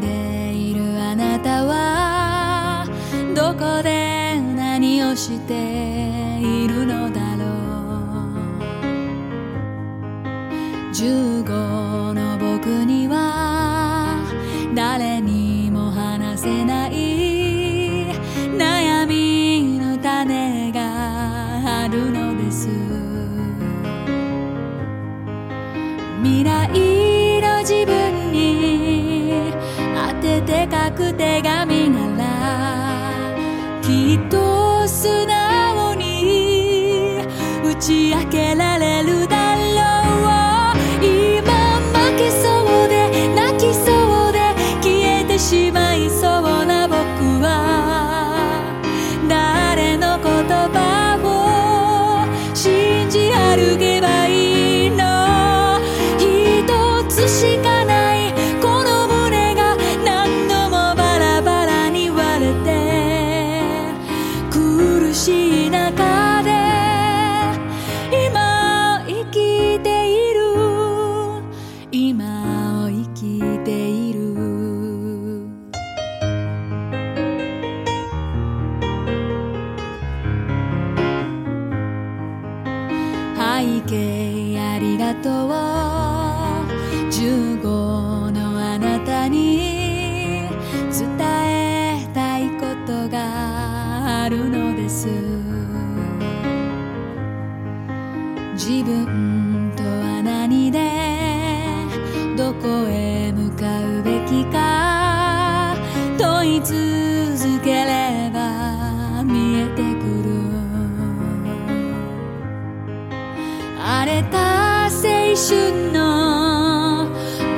でいるあなたはどこで何をしているのだろう。15の僕にく手紙ならきっと素直に打ち明けられけありがとう」「15のあなたに伝えたいことがあるのです」「自分とは何でどこへ向かうべきか問い続け春の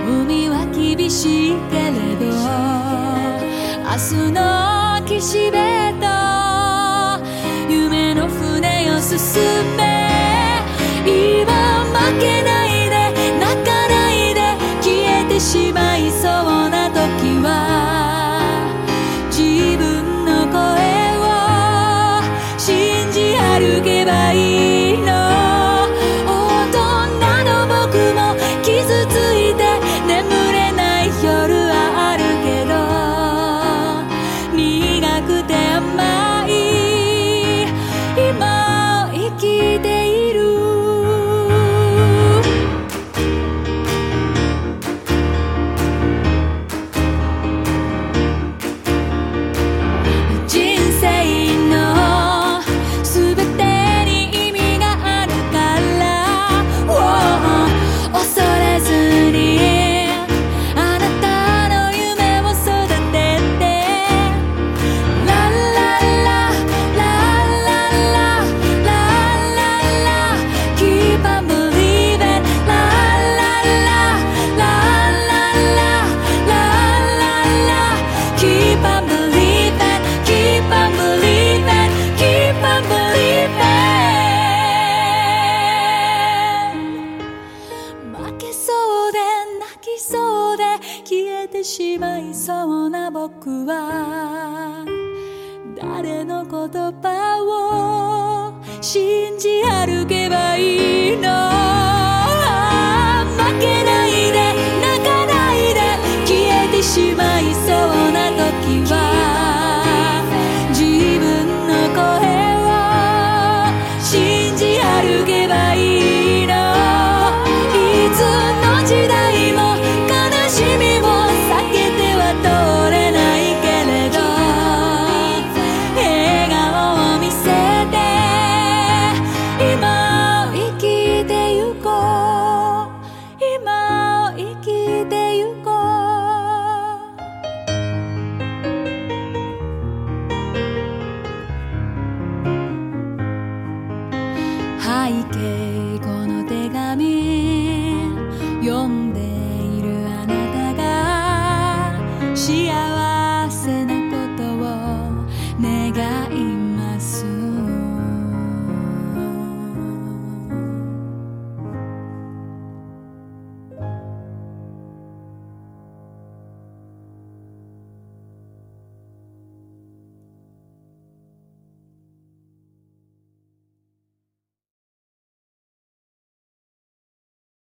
海は厳しいけれど明日の岸辺と夢の船を進めしまいそうな僕は。誰の言葉を信じ歩けばいい